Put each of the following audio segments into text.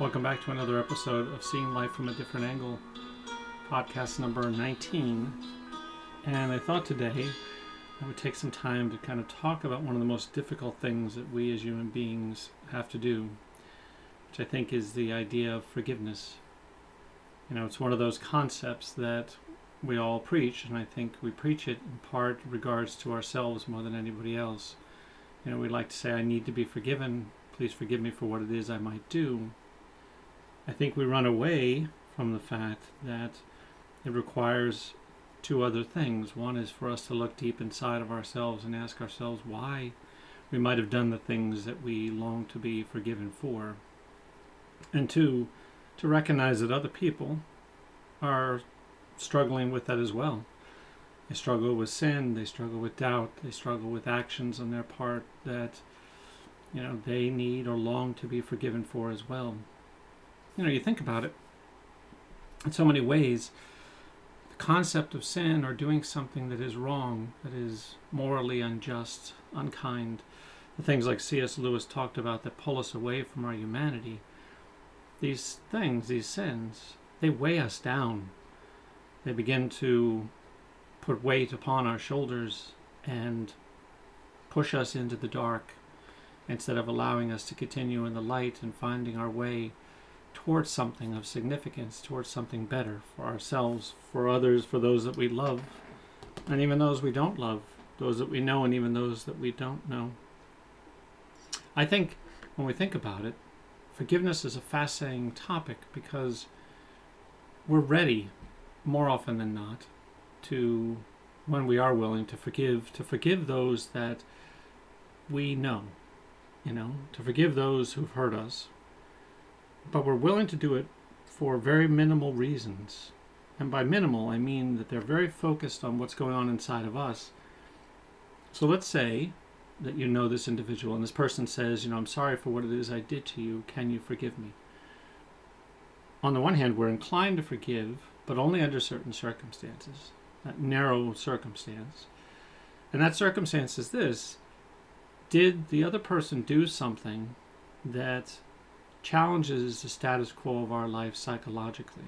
Welcome back to another episode of Seeing Life from a Different Angle, podcast number 19. And I thought today I would take some time to kind of talk about one of the most difficult things that we as human beings have to do, which I think is the idea of forgiveness. You know, it's one of those concepts that we all preach, and I think we preach it in part regards to ourselves more than anybody else. You know, we like to say, I need to be forgiven. Please forgive me for what it is I might do. I think we run away from the fact that it requires two other things. One is for us to look deep inside of ourselves and ask ourselves why we might have done the things that we long to be forgiven for. And two, to recognize that other people are struggling with that as well. They struggle with sin, they struggle with doubt, they struggle with actions on their part that you know they need or long to be forgiven for as well. You know, you think about it in so many ways, the concept of sin or doing something that is wrong, that is morally unjust, unkind, the things like C.S. Lewis talked about that pull us away from our humanity, these things, these sins, they weigh us down. They begin to put weight upon our shoulders and push us into the dark instead of allowing us to continue in the light and finding our way towards something of significance, towards something better for ourselves, for others, for those that we love, and even those we don't love, those that we know, and even those that we don't know. I think when we think about it, forgiveness is a fascinating topic because we're ready more often than not to when we are willing to forgive to forgive those that we know you know to forgive those who've hurt us but we're willing to do it for very minimal reasons. And by minimal i mean that they're very focused on what's going on inside of us. So let's say that you know this individual and this person says you know i'm sorry for what it is i did to you. Can you forgive me? On the one hand we're inclined to forgive but only under certain circumstances that narrow circumstance. And that circumstance is this. Did the other person do something that challenges the status quo of our life psychologically?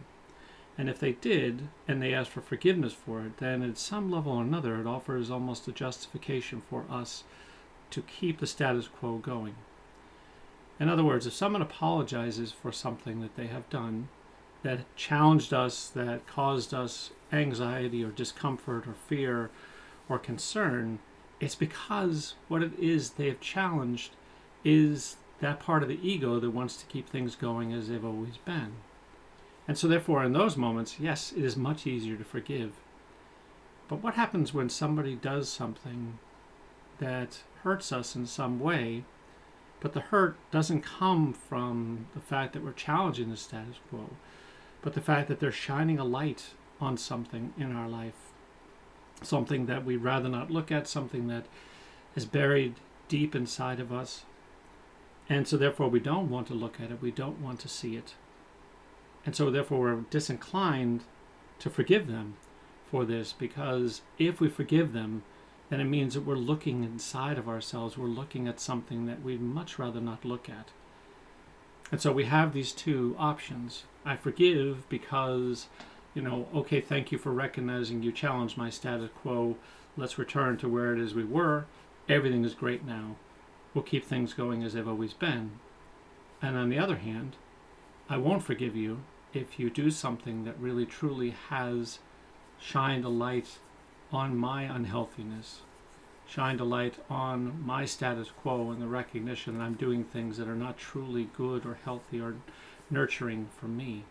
And if they did, and they asked for forgiveness for it, then at some level or another, it offers almost a justification for us to keep the status quo going. In other words, if someone apologizes for something that they have done that challenged us, that caused us anxiety or discomfort or fear or concern, it's because what it is they have challenged is that part of the ego that wants to keep things going as they've always been. And so, therefore, in those moments, yes, it is much easier to forgive. But what happens when somebody does something that hurts us in some way, but the hurt doesn't come from the fact that we're challenging the status quo, but the fact that they're shining a light on something in our life, something that we'd rather not look at, something that is buried deep inside of us. And so, therefore, we don't want to look at it, we don't want to see it. And so, therefore, we're disinclined to forgive them for this because if we forgive them, then it means that we're looking inside of ourselves, we're looking at something that we'd much rather not look at. And so we have these two options. I forgive because you know, okay, thank you for recognizing you challenged my status quo. Let's return to where it is we were. Everything is great now. We'll keep things going as they've always been. And on the other hand, I won't forgive you if you do something that really truly has shined a light on my unhealthiness, shined a light on my status quo and the recognition that I'm doing things that are not truly good or healthy or nurturing for me.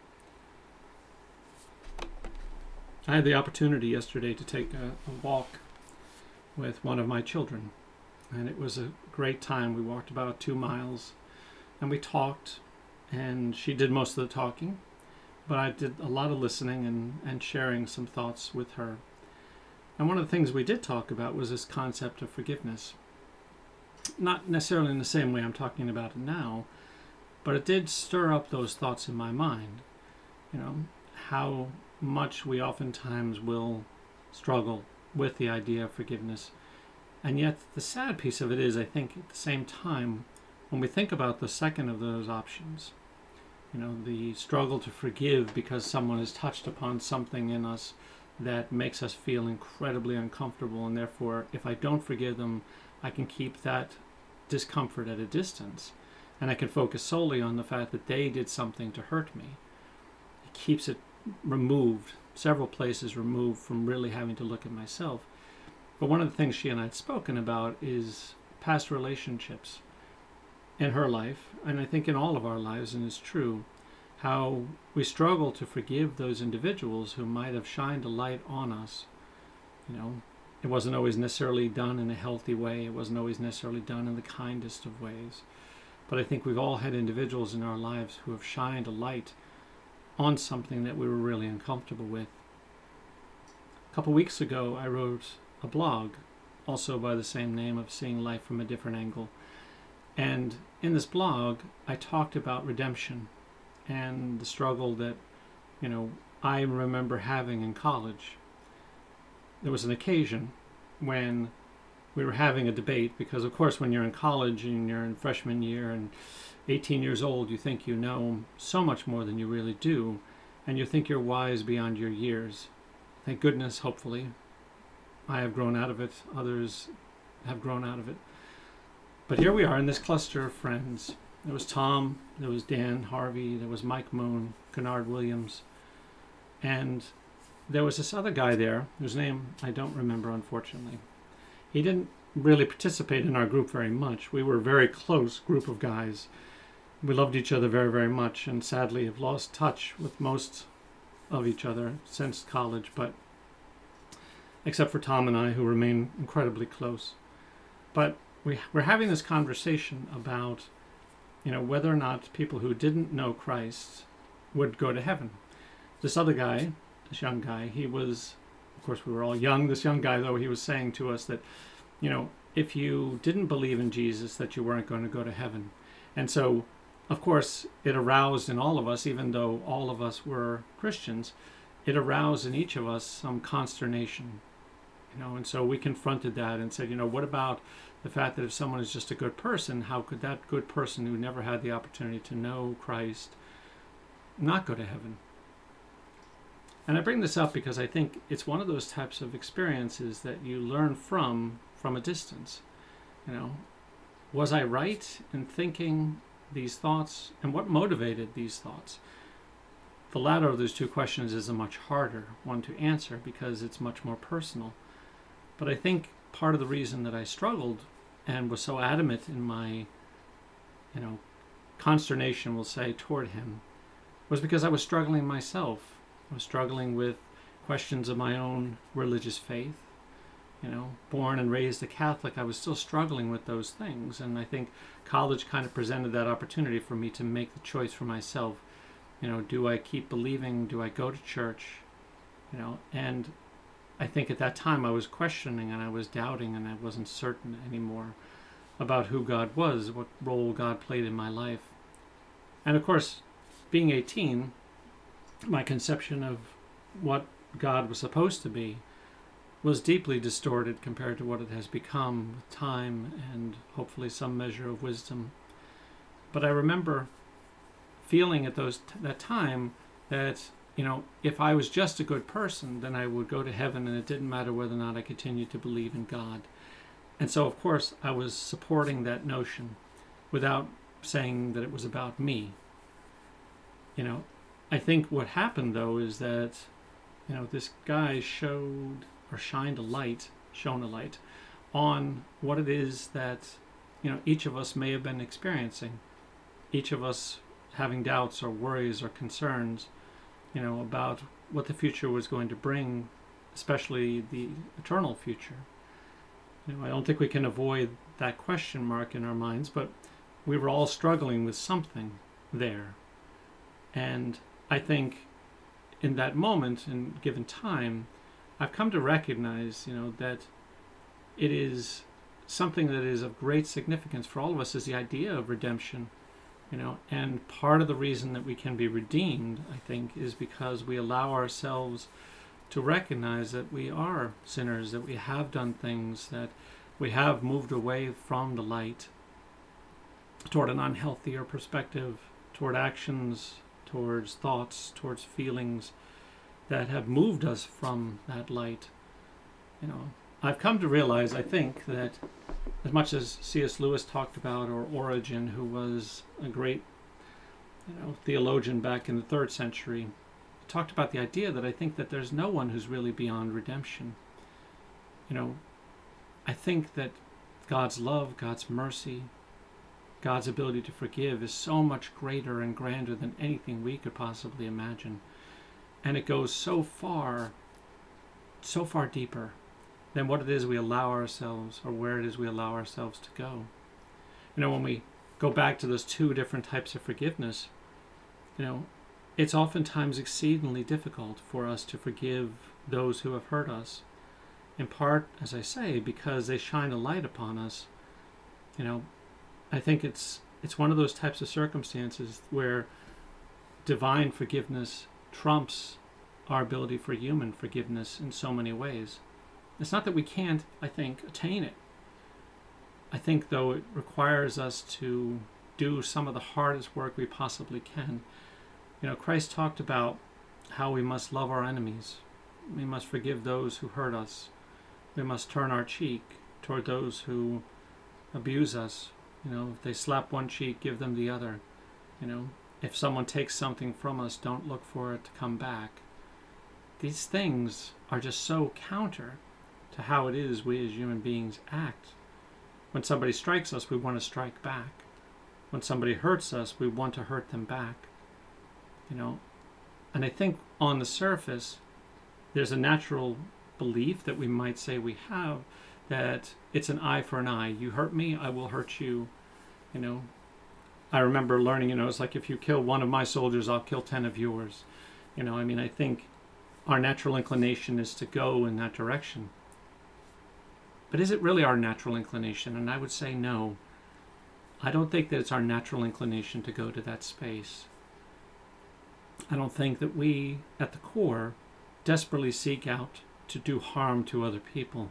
I had the opportunity yesterday to take a, a, walk with one of my children, and it was a great time. We walked about two miles, and we talked, and she did most of the talking, but I did a lot of listening and, and sharing some thoughts with her. And one of the things we did talk about was this concept of forgiveness. Not necessarily in the same way I'm talking about it now, but it did stir up those thoughts in my mind. You know, how much we oftentimes will struggle with the idea of forgiveness. And yet, the sad piece of it is, I think, at the same time, when we think about the second of those options, You know, the struggle to forgive because someone has touched upon something in us that makes us feel incredibly uncomfortable, and therefore, if I don't forgive them, I can keep that discomfort at a distance, and I can focus solely on the fact that they did something to hurt me. It keeps it removed, several places removed from really having to look at myself. But one of the things she and I had spoken about is past relationships in her life, and I think in all of our lives, and it's true, how we struggle to forgive those individuals who might have shined a light on us. You know, it wasn't always necessarily done in a healthy way, it wasn't always necessarily done in the kindest of ways. But I think we've all had individuals in our lives who have shined a light on something that we were really uncomfortable with. A couple weeks ago, I wrote a blog, also by the same name of Seeing Life from a Different Angle. And in this blog, I talked about redemption and the struggle that, you know, I remember having in college. There was an occasion when we were having a debate because, of course, when you're in college and you're in freshman year and 18 years old, you think you know so much more than you really do, and you think you're wise beyond your years. Thank goodness, hopefully, I have grown out of it, others have grown out of it. But here we are in this cluster of friends. There was Tom, there was Dan Harvey, there was Mike Moon, Kennard Williams, and there was this other guy there whose name I don't remember, unfortunately. He didn't really participate in our group very much. We were a very close group of guys. We loved each other very, very much, and sadly have lost touch with most of each other since college, but except for Tom and I, who remain incredibly close. But we, we're having this conversation about, you know, whether or not people who didn't know Christ would go to heaven. This other guy, this young guy, he was, of course, we were all young. This young guy, though, he was saying to us that, you know, if you didn't believe in Jesus, that you weren't going to go to heaven. And so, of course, it aroused in all of us, even though all of us were Christians, it aroused in each of us some consternation you know and so we confronted that and said you know what about the fact that if someone is just a good person how could that good person who never had the opportunity to know christ not go to heaven? And i bring this up because i think it's one of those types of experiences that you learn from from a distance you know. Was i right in thinking these thoughts and what motivated these thoughts? The latter of those two questions is a much harder one to answer because it's much more personal but I think part of the reason that I struggled and was so adamant in my, you know, consternation, we'll say, toward him, was because I was struggling myself. I was struggling with questions of my own religious faith. You know, born and raised a Catholic, I was still struggling with those things. And I think college kind of presented that opportunity for me to make the choice for myself. You know, do I keep believing? Do I go to church? You know, and I think at that time I was questioning and I was doubting and I wasn't certain anymore about who God was, what role God played in my life. And of course, being 18, my conception of what God was supposed to be was deeply distorted compared to what it has become with time and hopefully some measure of wisdom. But I remember feeling at those that time that you know, if I was just a good person, then I would go to heaven and it didn't matter whether or not I continued to believe in God. And so, of course, I was supporting that notion without saying that it was about me. You know, I think what happened though is that, you know, this guy showed or shined a light, shone a light on what it is that, you know, each of us may have been experiencing. Each of us having doubts or worries or concerns you know, about what the future was going to bring, especially the eternal future. You know, I don't think we can avoid that question mark in our minds, but we were all struggling with something there. And I think in that moment and given time, I've come to recognize, you know, that it is something that is of great significance for all of us is the idea of redemption you know and part of the reason that we can be redeemed i think is because we allow ourselves to recognize that we are sinners that we have done things that we have moved away from the light toward an unhealthier perspective toward actions towards thoughts, towards feelings that have moved us from that light. You know, I've come to realize, I think, that as much as C.S. Lewis talked about, or Origen, who was a great you know, theologian back in the third century, talked about the idea that I think that there's no one who's really beyond redemption. You know, I think that God's love, God's mercy, God's ability to forgive is so much greater and grander than anything we could possibly imagine. And it goes so far, so far deeper than what it is we allow ourselves or where it is we allow ourselves to go. You know, when we go back to those two different types of forgiveness, you know, it's oftentimes exceedingly difficult for us to forgive those who have hurt us. In part, as I say, because they shine a light upon us. You know, I think it's it's one of those types of circumstances where divine forgiveness trumps our ability for human forgiveness in so many ways. It's not that we can't, I think, attain it. I think, though, it requires us to do some of the hardest work we possibly can. You know, Christ talked about how we must love our enemies, we must forgive those who hurt us, we must turn our cheek toward those who abuse us. You know, if they slap one cheek, give them the other. You know, if someone takes something from us, don't look for it to come back. These things are just so counter to how it is we as human beings act. When somebody strikes us, we want to strike back. When somebody hurts us, we want to hurt them back. You know, and I think on the surface, there's a natural belief that we might say we have that it's an eye for an eye. You hurt me, I will hurt you. You know, I remember learning, you know, it's like if you kill one of my soldiers, I'll kill 10 of yours. You know, I mean, I think our natural inclination is to go in that direction. But is it really our natural inclination? And I would say no. I don't think that it's our natural inclination to go to that space. I don't think that we, at the core, desperately seek out to do harm to other people.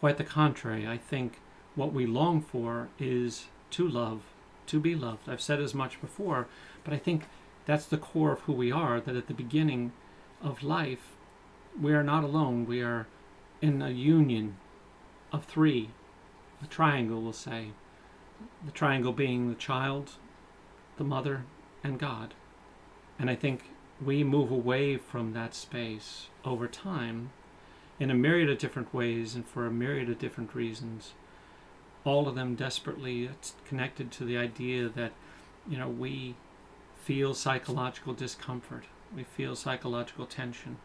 Quite the contrary, I think what we long for is to love, to be loved. I've said as much before, but I think that's the core of who we are, that at the beginning of life, we are not alone. We are in a union of three, a triangle, we'll say. The triangle being the child, the mother, and God. And I think we move away from that space over time in a myriad of different ways and for a myriad of different reasons. All of them desperately connected to the idea that, you know, we feel psychological discomfort, we feel psychological tension.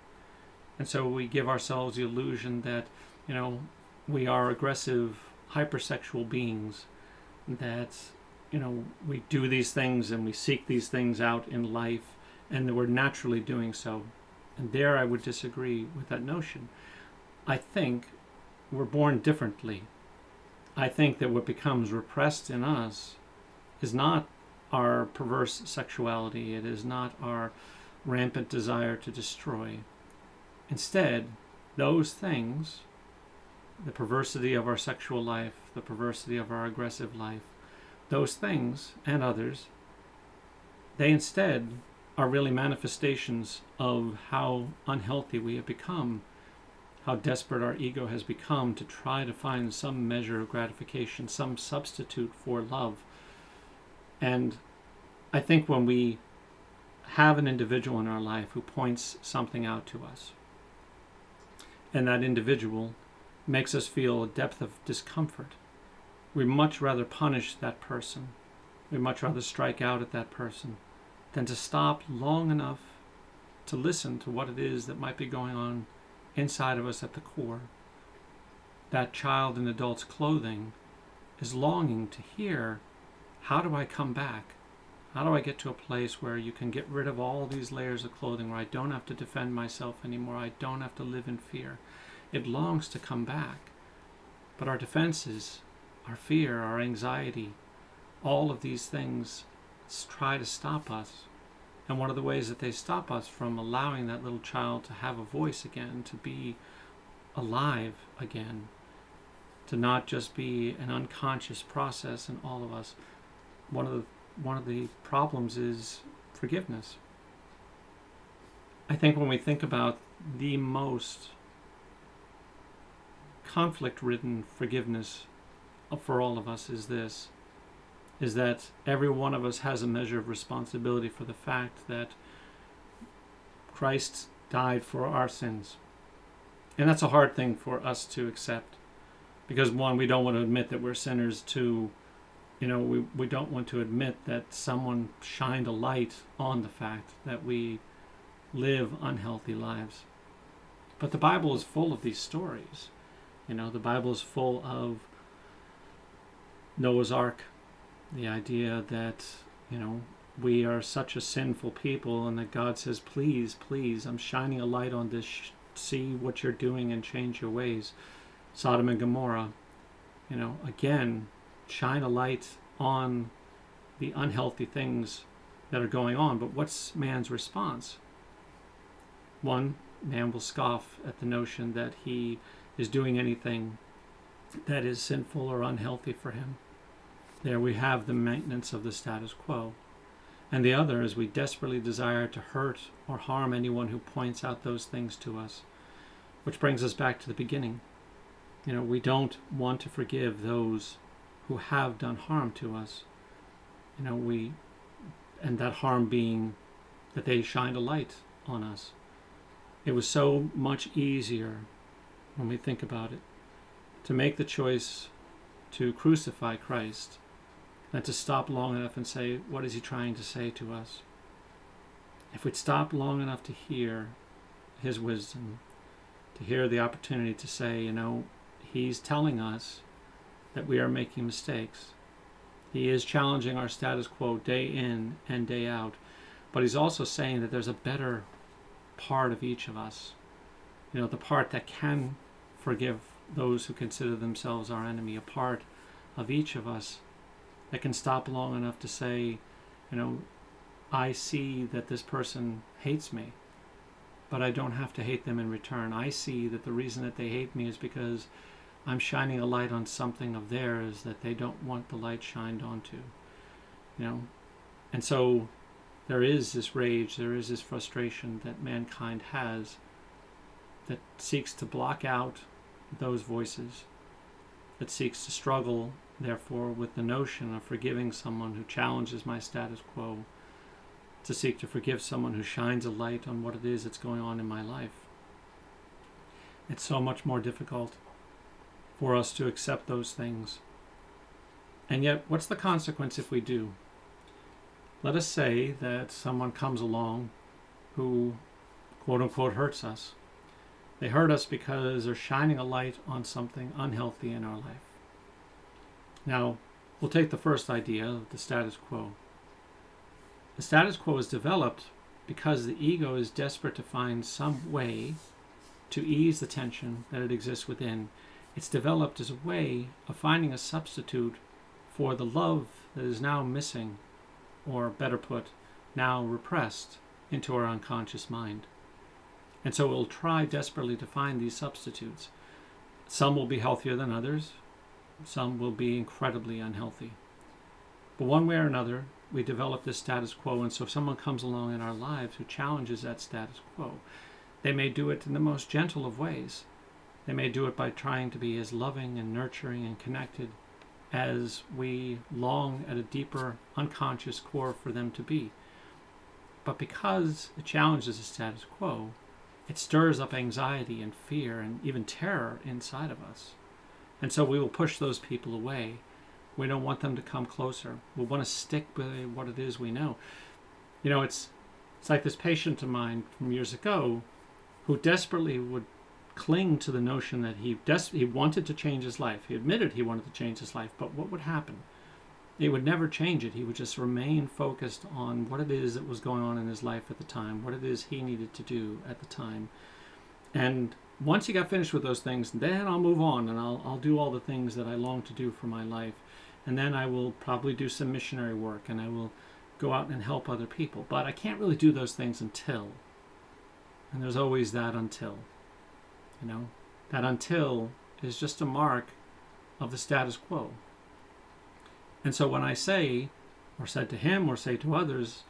And so we give ourselves the illusion that, you know, we are aggressive, hypersexual beings, that, you know, we do these things and we seek these things out in life, and that we're naturally doing so. And there I would disagree with that notion. I think we're born differently. I think that what becomes repressed in us is not our perverse sexuality, it is not our rampant desire to destroy. Instead, those things the perversity of our sexual life, the perversity of our aggressive life, those things and others, they instead are really manifestations of how unhealthy we have become, how desperate our ego has become to try to find some measure of gratification, some substitute for love. And I think when we have an individual in our life who points something out to us, and that individual makes us feel a depth of discomfort. We much rather punish that person. We much rather strike out at that person than to stop long enough to listen to what it is that might be going on inside of us at the core. That child in adult's clothing is longing to hear how do I come back? How do I get to a place where you can get rid of all these layers of clothing where I don't have to defend myself anymore? I don't have to live in fear. It longs to come back. But our defenses, our fear, our anxiety, all of these things try to stop us. And one of the ways that they stop us from allowing that little child to have a voice again, to be alive again, to not just be an unconscious process in all of us, one of the one of the problems is forgiveness. I think when we think about the most conflict ridden forgiveness for all of us is this is that every one of us has a measure of responsibility for the fact that Christ died for our sins. And that's a hard thing for us to accept. Because, one, we don't want to admit that we're sinners. Two, you know, we, we don't want to admit that someone shined a light on the fact that we live unhealthy lives. But the Bible is full of these stories. You know, the Bible is full of Noah's Ark, the idea that, you know, we are such a sinful people and that God says, please, please, I'm shining a light on this. See what you're doing and change your ways. Sodom and Gomorrah, you know, again, shine a light on the unhealthy things that are going on. But what's man's response? One, man will scoff at the notion that he is doing anything that is sinful or unhealthy for him. There we have the maintenance of the status quo. And the other is we desperately desire to hurt or harm anyone who points out those things to us. Which brings us back to the beginning. You know, we don't want to forgive those who have done harm to us. You know, we, and that harm being that they shined a light on us. It was so much easier when we think about it to make the choice to crucify Christ and to stop long enough and say, What is he trying to say to us? If we'd stop long enough to hear his wisdom, to hear the opportunity to say, you know, he's telling us that we are making mistakes. He is challenging our status quo day in and day out, but he's also saying that there's a better part of each of us. You know, the part that can forgive those who consider themselves our enemy, a part of each of us that can stop long enough to say, you know, I see that this person hates me, but I don't have to hate them in return. I see that the reason that they hate me is because I'm shining a light on something of theirs that they don't want the light shined onto. You know? And so there is this rage, there is this frustration that mankind has that seeks to block out those voices, that seeks to struggle, therefore, with the notion of forgiving someone who challenges my status quo, to seek to forgive someone who shines a light on what it is that's going on in my life. It's so much more difficult for us to accept those things. And yet, what's the consequence if we do? Let us say that someone comes along who, quote unquote, hurts us. They hurt us because they're shining a light on something unhealthy in our life. Now, we'll take the first idea of the status quo. The status quo is developed because the ego is desperate to find some way to ease the tension that it exists within it's developed as a way of finding a substitute for the love that is now missing, or better put, now repressed into our unconscious mind. And so it will try desperately to find these substitutes. Some will be healthier than others, some will be incredibly unhealthy. But one way or another, we develop this status quo, and so if someone comes along in our lives who challenges that status quo, they may do it in the most gentle of ways. They may do it by trying to be as loving and nurturing and connected as we long at a deeper unconscious core for them to be. But because it challenges the status quo, it stirs up anxiety and fear and even terror inside of us. And so we will push those people away. We don't want them to come closer. We want to stick with what it is we know. You know, it's it's like this patient of mine from years ago who desperately would cling to the notion that he des- he wanted to change his life. He admitted he wanted to change his life, but what would happen? He would never change it. He would just remain focused on what it is that was going on in his life at the time, what it is he needed to do at the time. And once he got finished with those things, then I'll move on and I'll, I'll do all the things that I long to do for my life. And then I will probably do some missionary work and I will go out and help other people. But I can't really do those things until. And there's always that until. You know, that until is just a mark of the status quo. And so when I say, or said to him, or say to others,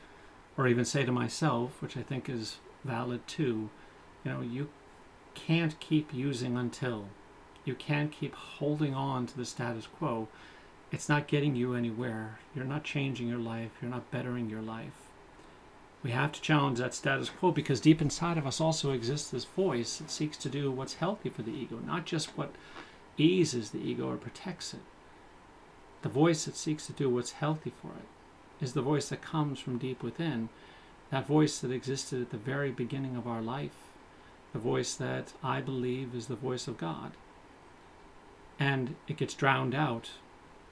or even say to myself, which I think is valid too. You know, you can't keep using until. You can't keep holding on to the status quo. It's not getting you anywhere. You're not changing your life. You're not bettering your life. We have to challenge that status quo because deep inside of us also exists this voice that seeks to do what's healthy for the ego, not just what eases the ego or protects it. The voice that seeks to do what's healthy for it is the voice that comes from deep within, that voice that existed at the very beginning of our life, the voice that I believe is the voice of God. And it gets drowned out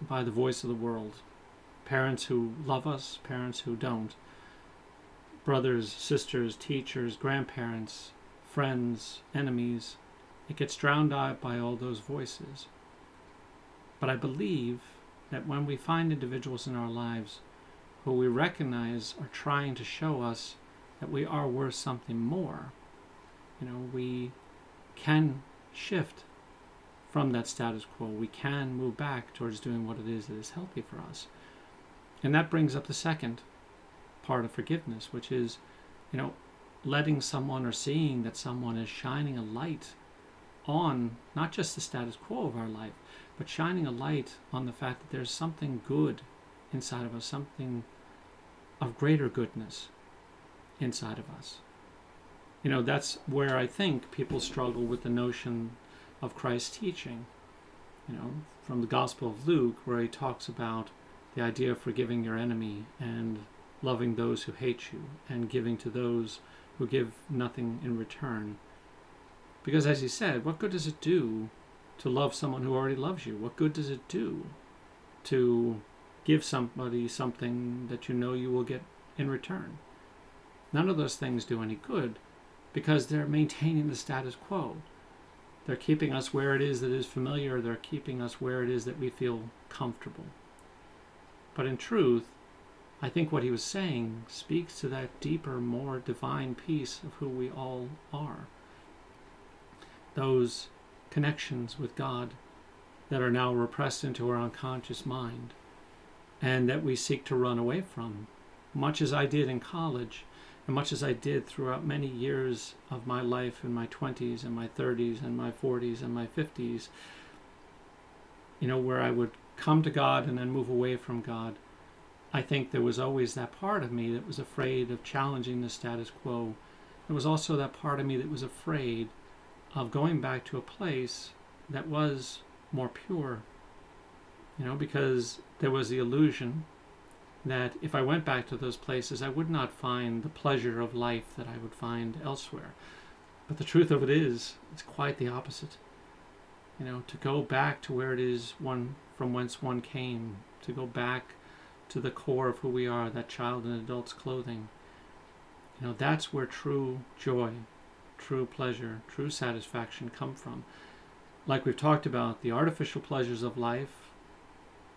by the voice of the world. Parents who love us, parents who don't brothers, sisters, teachers, grandparents, friends, enemies. It gets drowned out by all those voices. But I believe that when we find individuals in our lives who we recognize are trying to show us that we are worth something more, you know, we can shift from that status quo. We can move back towards doing what it is that is healthy for us. And that brings up the second part of forgiveness, which is, you know, letting someone or seeing that someone is shining a light on not just the status quo of our life, but shining a light on the fact that there's something good inside of us, something of greater goodness inside of us. You know, that's where I think people struggle with the notion of Christ's teaching. You know, from the Gospel of Luke, where he talks about the idea of forgiving your enemy and loving those who hate you, and giving to those who give nothing in return. Because, as he said, what good does it do to love someone who already loves you? What good does it do to give somebody something that you know you will get in return? None of those things do any good because they're maintaining the status quo. They're keeping us where it is that is familiar, they're keeping us where it is that we feel comfortable. But in truth, I think what he was saying speaks to that deeper, more divine piece of who we all are. Those connections with God that are now repressed into our unconscious mind and that we seek to run away from, much as I did in college and much as I did throughout many years of my life in my 20s and my 30s and my 40s and my 50s, you know, where I would come to God and then move away from God I think there was always that part of me that was afraid of challenging the status quo. There was also that part of me that was afraid of going back to a place that was more pure. You know, because there was the illusion that if I went back to those places, I would not find the pleasure of life that I would find elsewhere. But the truth of it is, it's quite the opposite. You know, to go back to where it is one from whence one came, to go back to the core of who we are, that child in adult's clothing. You know, that's where true joy, true pleasure, true satisfaction come from. Like we've talked about, the artificial pleasures of life,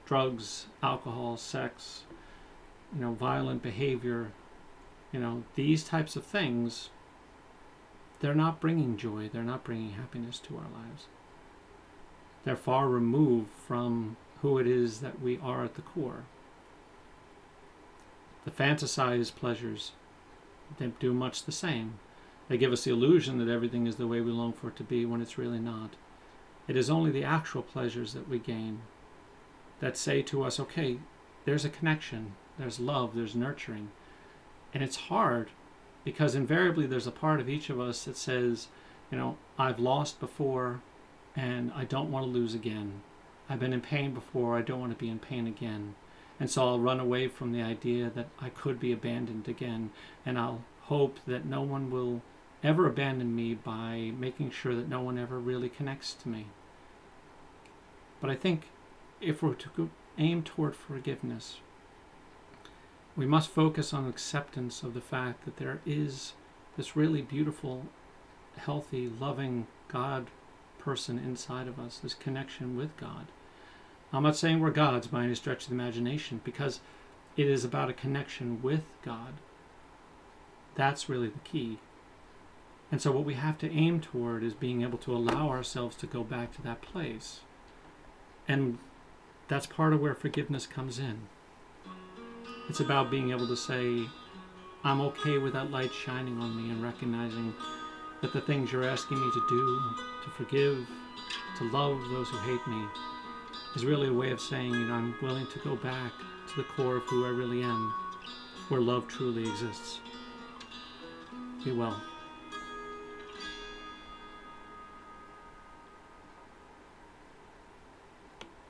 drugs, alcohol, sex, you know, violent behavior, you know, these types of things, they're not bringing joy, they're not bringing happiness to our lives. They're far removed from who it is that we are at the core. The fantasized pleasures they do much the same. They give us the illusion that everything is the way we long for it to be when it's really not. It is only the actual pleasures that we gain that say to us, okay, there's a connection, there's love, there's nurturing. And it's hard because invariably there's a part of each of us that says, you know, I've lost before and I don't want to lose again. I've been in pain before, I don't want to be in pain again. And so I'll run away from the idea that I could be abandoned again. And I'll hope that no one will ever abandon me by making sure that no one ever really connects to me. But I think if we're to aim toward forgiveness, we must focus on acceptance of the fact that there is this really beautiful, healthy, loving God person inside of us, this connection with God. I'm not saying we're gods by any stretch of the imagination because it is about a connection with God. That's really the key. And so, what we have to aim toward is being able to allow ourselves to go back to that place. And that's part of where forgiveness comes in. It's about being able to say, I'm okay with that light shining on me and recognizing that the things you're asking me to do, to forgive, to love those who hate me, is really a way of saying, you know, I'm willing to go back to the core of who I really am, where love truly exists. Be well.